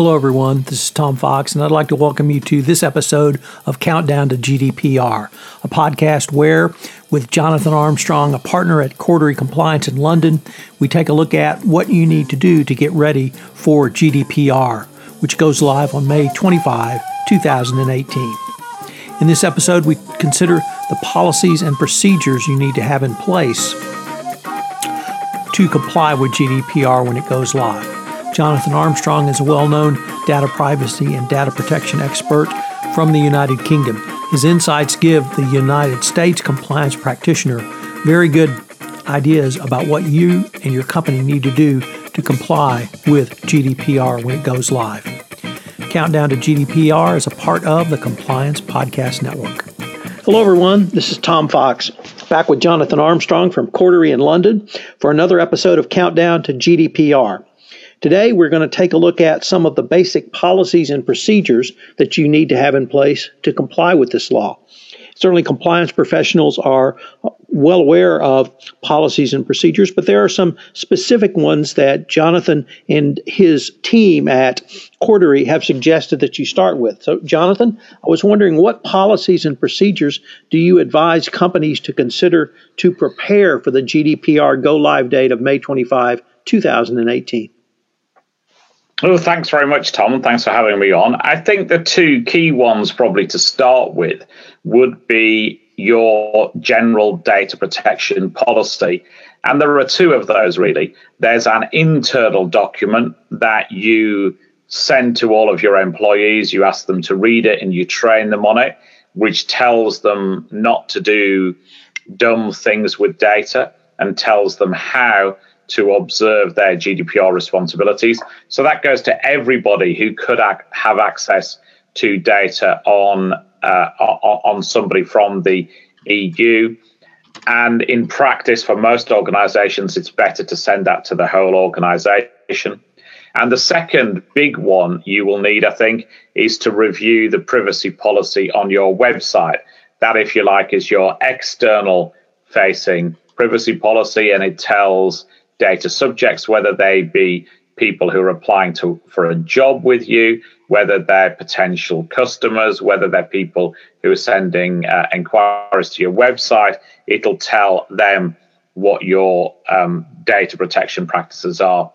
Hello, everyone. This is Tom Fox, and I'd like to welcome you to this episode of Countdown to GDPR, a podcast where, with Jonathan Armstrong, a partner at Cordery Compliance in London, we take a look at what you need to do to get ready for GDPR, which goes live on May 25, 2018. In this episode, we consider the policies and procedures you need to have in place to comply with GDPR when it goes live. Jonathan Armstrong is a well known data privacy and data protection expert from the United Kingdom. His insights give the United States compliance practitioner very good ideas about what you and your company need to do to comply with GDPR when it goes live. Countdown to GDPR is a part of the Compliance Podcast Network. Hello, everyone. This is Tom Fox, back with Jonathan Armstrong from Cordery in London for another episode of Countdown to GDPR. Today, we're going to take a look at some of the basic policies and procedures that you need to have in place to comply with this law. Certainly, compliance professionals are well aware of policies and procedures, but there are some specific ones that Jonathan and his team at Cordery have suggested that you start with. So, Jonathan, I was wondering what policies and procedures do you advise companies to consider to prepare for the GDPR go live date of May 25, 2018? Oh, thanks very much, Tom. Thanks for having me on. I think the two key ones, probably to start with, would be your general data protection policy. And there are two of those, really. There's an internal document that you send to all of your employees, you ask them to read it, and you train them on it, which tells them not to do dumb things with data and tells them how to observe their GDPR responsibilities. So that goes to everybody who could ac- have access to data on uh, on somebody from the EU. And in practice, for most organizations, it's better to send that to the whole organization. And the second big one you will need, I think, is to review the privacy policy on your website. That, if you like, is your external facing privacy policy, and it tells data subjects, whether they be people who are applying to for a job with you, whether they're potential customers, whether they're people who are sending uh, inquiries to your website. It'll tell them what your um, data protection practices are.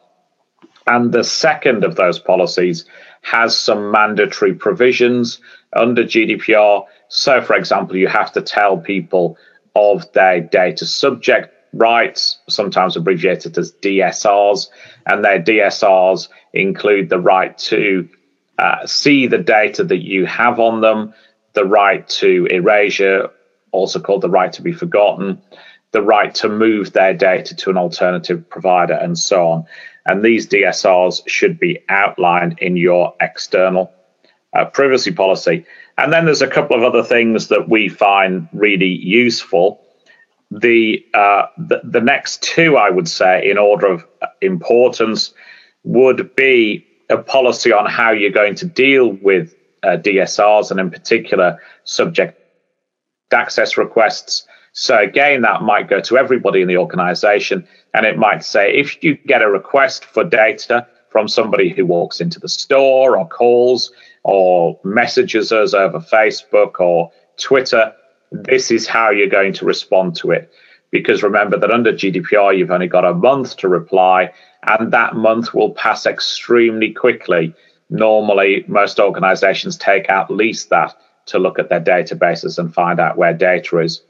And the second of those policies has some mandatory provisions under GDPR. So, for example, you have to tell people of their data subject rights, sometimes abbreviated as DSRs, and their DSRs include the right to uh, see the data that you have on them, the right to erasure, also called the right to be forgotten, the right to move their data to an alternative provider, and so on. And these DSRs should be outlined in your external uh, privacy policy. And then there's a couple of other things that we find really useful the, uh, the, the next two, I would say, in order of importance, would be a policy on how you're going to deal with uh, DSRs and, in particular, subject access requests. So again, that might go to everybody in the organization, and it might say if you get a request for data from somebody who walks into the store or calls or messages us over Facebook or Twitter, this is how you're going to respond to it. Because remember that under GDPR, you've only got a month to reply, and that month will pass extremely quickly. Normally, most organizations take at least that to look at their databases and find out where data is.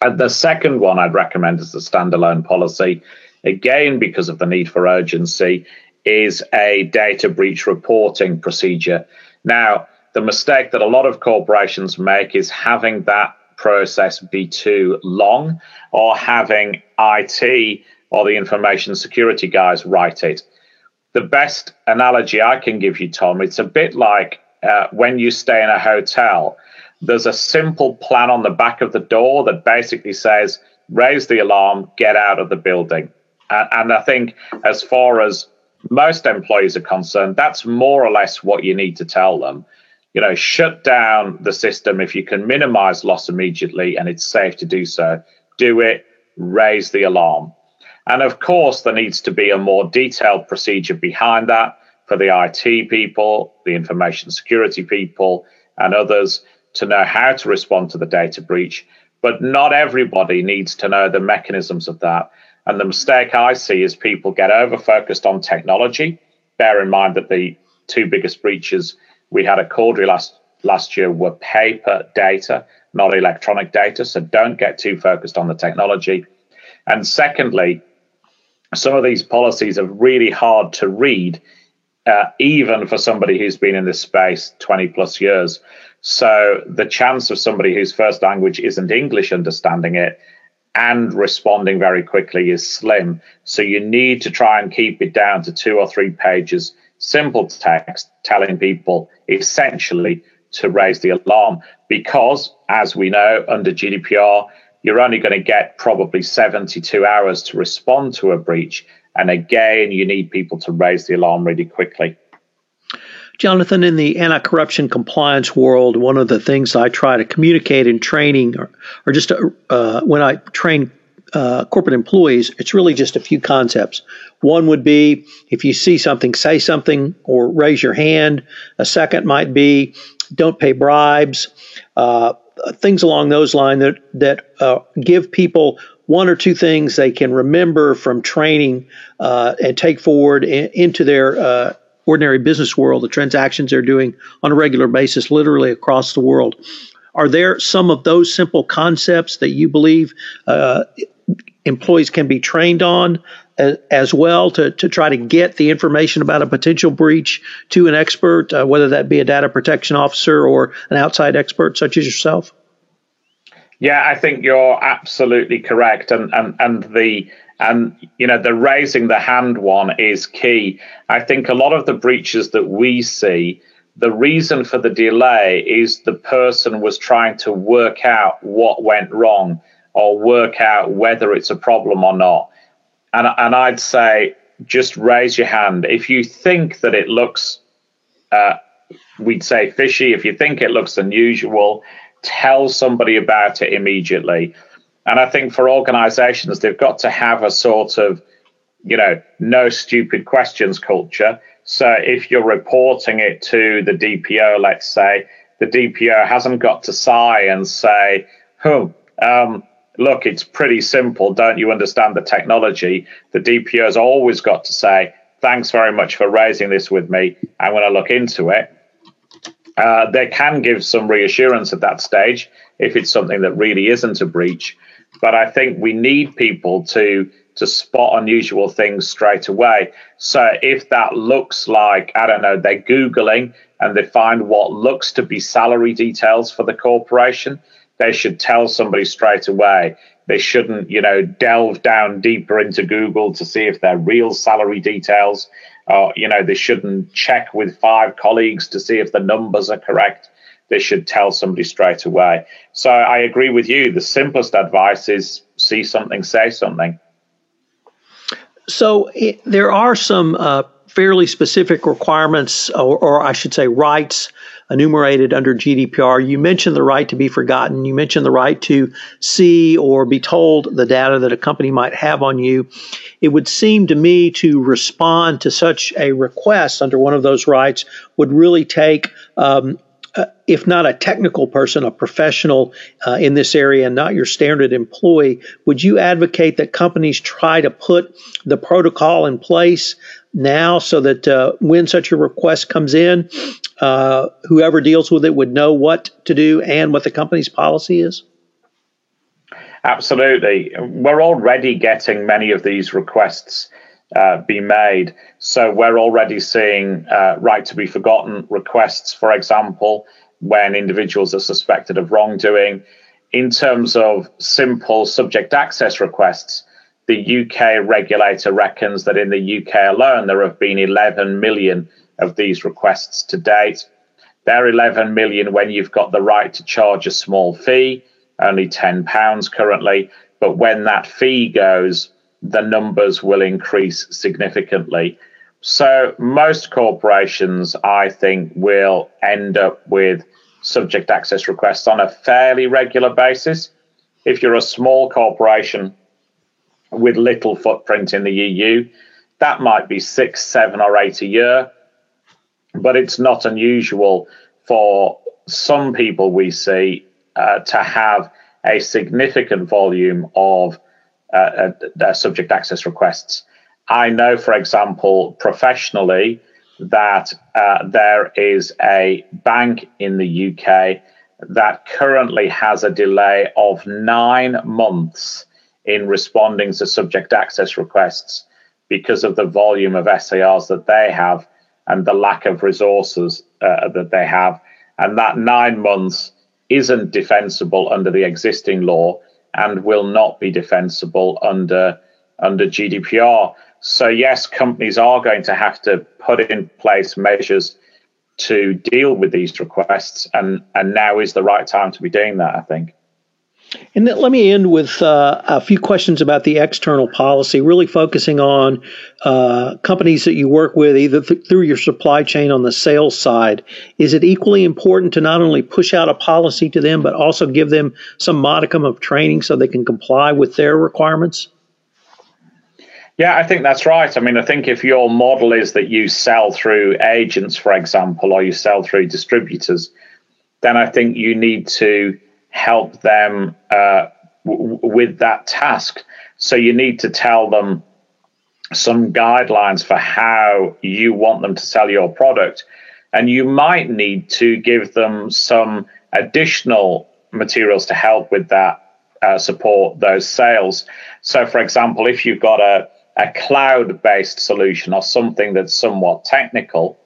And the second one I'd recommend as a standalone policy, again, because of the need for urgency, is a data breach reporting procedure. Now, the mistake that a lot of corporations make is having that process be too long or having IT or the information security guys write it. The best analogy I can give you, Tom, it's a bit like uh, when you stay in a hotel, there's a simple plan on the back of the door that basically says, raise the alarm, get out of the building. And, and I think, as far as most employees are concerned, that's more or less what you need to tell them you know, shut down the system if you can minimize loss immediately and it's safe to do so. Do it, raise the alarm. And of course, there needs to be a more detailed procedure behind that. for the IT people, the information security people, and others to know how to respond to the data breach. But not everybody needs to know the mechanisms of that. And the mistake I see is people get over focused on technology. Bear in mind that the two biggest breaches we had a Cordery last last year were paper data, not electronic data. So don't get too focused on the technology. And secondly, some of these policies are really hard to read, uh, even for somebody who's been in this space 20 plus years. So the chance of somebody whose first language isn't English understanding it and responding very quickly is slim. So you need to try and keep it down to two or three pages, simple text telling people essentially to raise the alarm because, as we know, under GDPR, you're only going to get probably 72 hours to respond to a breach. And again, you need people to raise the alarm really quickly. Jonathan, in the anti corruption compliance world, one of the things I try to communicate in training, or, or just uh, when I train uh, corporate employees, it's really just a few concepts. One would be if you see something, say something or raise your hand. A second might be don't pay bribes, uh, things along those lines that that uh, give people one or two things they can remember from training uh, and take forward in, into their uh, ordinary business world, the transactions they're doing on a regular basis, literally across the world. Are there some of those simple concepts that you believe uh, employees can be trained on as, as, well to, to try to get the information about a potential breach to an expert, uh, whether that be a data protection officer or an outside expert such as yourself? Yeah, I think you're absolutely correct, and and and the and you know the raising the hand one is key. I think a lot of the breaches that we see, the reason for the delay is the person was trying to work out what went wrong or work out whether it's a problem or not. And, and I'd say just raise your hand. If you think that it looks, uh, we'd say fishy, if you think it looks unusual, tell somebody about it immediately. And I think for organizations, they've got to have a sort of, you know, no stupid questions culture. So if you're reporting it to the DPO, let's say, the DPO hasn't got to sigh and say, oh, um, look, it's pretty simple. Don't you understand the technology? The DPO has always got to say, thanks very much for raising this with me. I'm going to look into it. Uh, they can give some reassurance at that stage if it's something that really isn't a breach. But I think we need people to to spot unusual things straight away. So if that looks like, I don't know, they're Googling and they find what looks to be salary details for the corporation, they should tell somebody straight away. They shouldn't, you know, delve down deeper into Google to see if they're real salary details. Or, you know, they shouldn't check with five colleagues to see if the numbers are correct. They should tell somebody straight away. So I agree with you. The simplest advice is see something, say something. So it, there are some uh, fairly specific requirements, or, or, I should say, rights enumerated under GDPR. You mentioned the right to be forgotten. You mentioned the right to see or be told the data that a company might have on you. It would seem to me to respond to such a request under one of those rights would really take um, uh, if not a technical person, a professional uh, in this area, and not your standard employee, would you advocate that companies try to put the protocol in place now so that uh, when such a request comes in, uh, whoever deals with it would know what to do and what the company's policy is? Absolutely. We're already getting many of these requests uh, be made. So we're already seeing uh, right to be forgotten requests, for example, when individuals are suspected of wrongdoing. In terms of simple subject access requests, the UK regulator reckons that in the UK alone, there have been 11 million of these requests to date. They're 11 million when you've got the right to charge a small fee, only £10 currently. But when that fee goes, the numbers will increase significantly. So, most corporations, I think, will end up with subject access requests on a fairly regular basis. If you're a small corporation with little footprint in the EU, that might be six, seven, or eight a year. but it's not unusual for some people we see uh, to have a significant volume of uh, uh, subject access requests. I know, for example, professionally, that uh, there is a bank in the UK that currently has a delay of nine months in responding to subject access requests because of the volume of SARs that they have and the lack of resources uh, that they have. And that nine months isn't defensible under the existing law and will not be defensible under under GDPR. So yes, companies are going to have to put in place measures to deal with these requests, and and now is the right time to be doing that. I think. And let me end with uh, a few questions about the external policy, really focusing on uh, companies that you work with, either th- through your supply chain on the sales side. Is it equally important to not only push out a policy to them, but also give them some modicum of training so they can comply with their requirements? Yeah, I think that's right. I mean, I think if your model is that you sell through agents, for example, or you sell through distributors, then I think you need to help them uh, w- with that task. So you need to tell them some guidelines for how you want them to sell your product. And you might need to give them some additional materials to help with that, uh, support those sales. So, for example, if you've got a, a cloud based solution or something that's somewhat technical,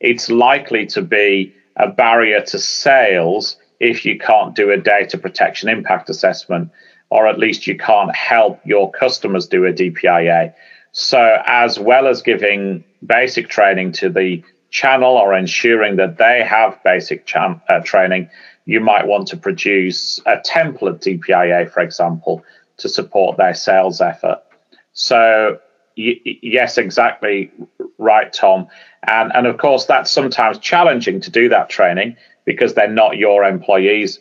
it's likely to be a barrier to sales if you can't do a data protection impact assessment, or at least you can't help your customers do a DPIA. So, as well as giving basic training to the channel or ensuring that they have basic uh, training, you might want to produce a template DPIA, for example, to support their sales effort. So, y- yes, exactly right, Tom. And, and of course, that's sometimes challenging to do that training because they're not your employees.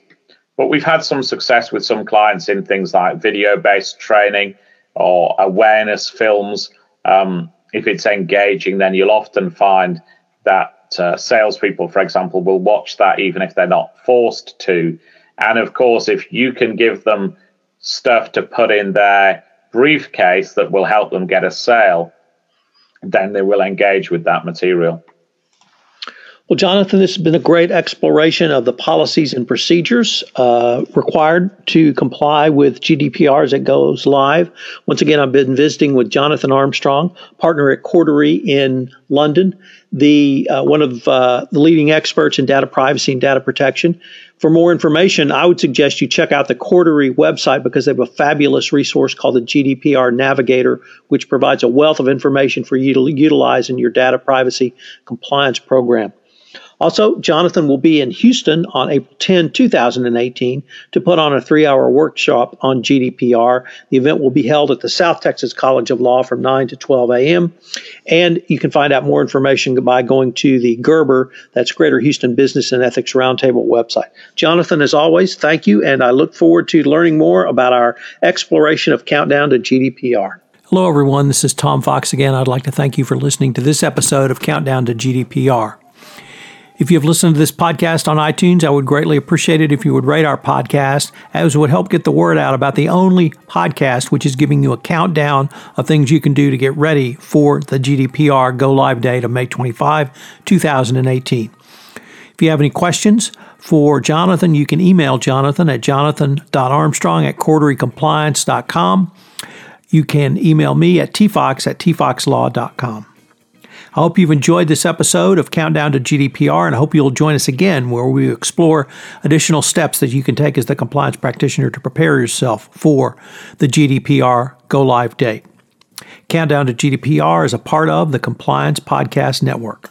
But we've had some success with some clients in things like video based training or awareness films. Um, if it's engaging, then you'll often find that uh, salespeople, for example, will watch that even if they're not forced to. And of course, if you can give them stuff to put in their briefcase that will help them get a sale, then they will engage with that material. Well, Jonathan, this has been a great exploration of the policies and procedures uh, required to comply with GDPR as it goes live. Once again, I've been visiting with Jonathan Armstrong, partner at Cordery in London, the uh, one of uh, the leading experts in data privacy and data protection. For more information, I would suggest you check out the Cordery website because they have a fabulous resource called the GDPR Navigator, which provides a wealth of information for you to utilize in your data privacy compliance program. Also, Jonathan will be in Houston on April 10, 2018, to put on a three hour workshop on GDPR. The event will be held at the South Texas College of Law from 9 to 12 a.m. And you can find out more information by going to the Gerber, that's Greater Houston Business and Ethics Roundtable website. Jonathan, as always, thank you, and I look forward to learning more about our exploration of Countdown to GDPR. Hello, everyone. This is Tom Fox again. I'd like to thank you for listening to this episode of Countdown to GDPR. If you have listened to this podcast on iTunes, I would greatly appreciate it if you would rate our podcast, as would help get the word out about the only podcast which is giving you a countdown of things you can do to get ready for the GDPR go live date of May 25, 2018. If you have any questions for Jonathan, you can email Jonathan at jonathan.armstrong at corderycompliance.com. You can email me at tfox at tfoxlaw.com. I hope you've enjoyed this episode of Countdown to GDPR, and I hope you'll join us again where we explore additional steps that you can take as the compliance practitioner to prepare yourself for the GDPR go live date. Countdown to GDPR is a part of the Compliance Podcast Network.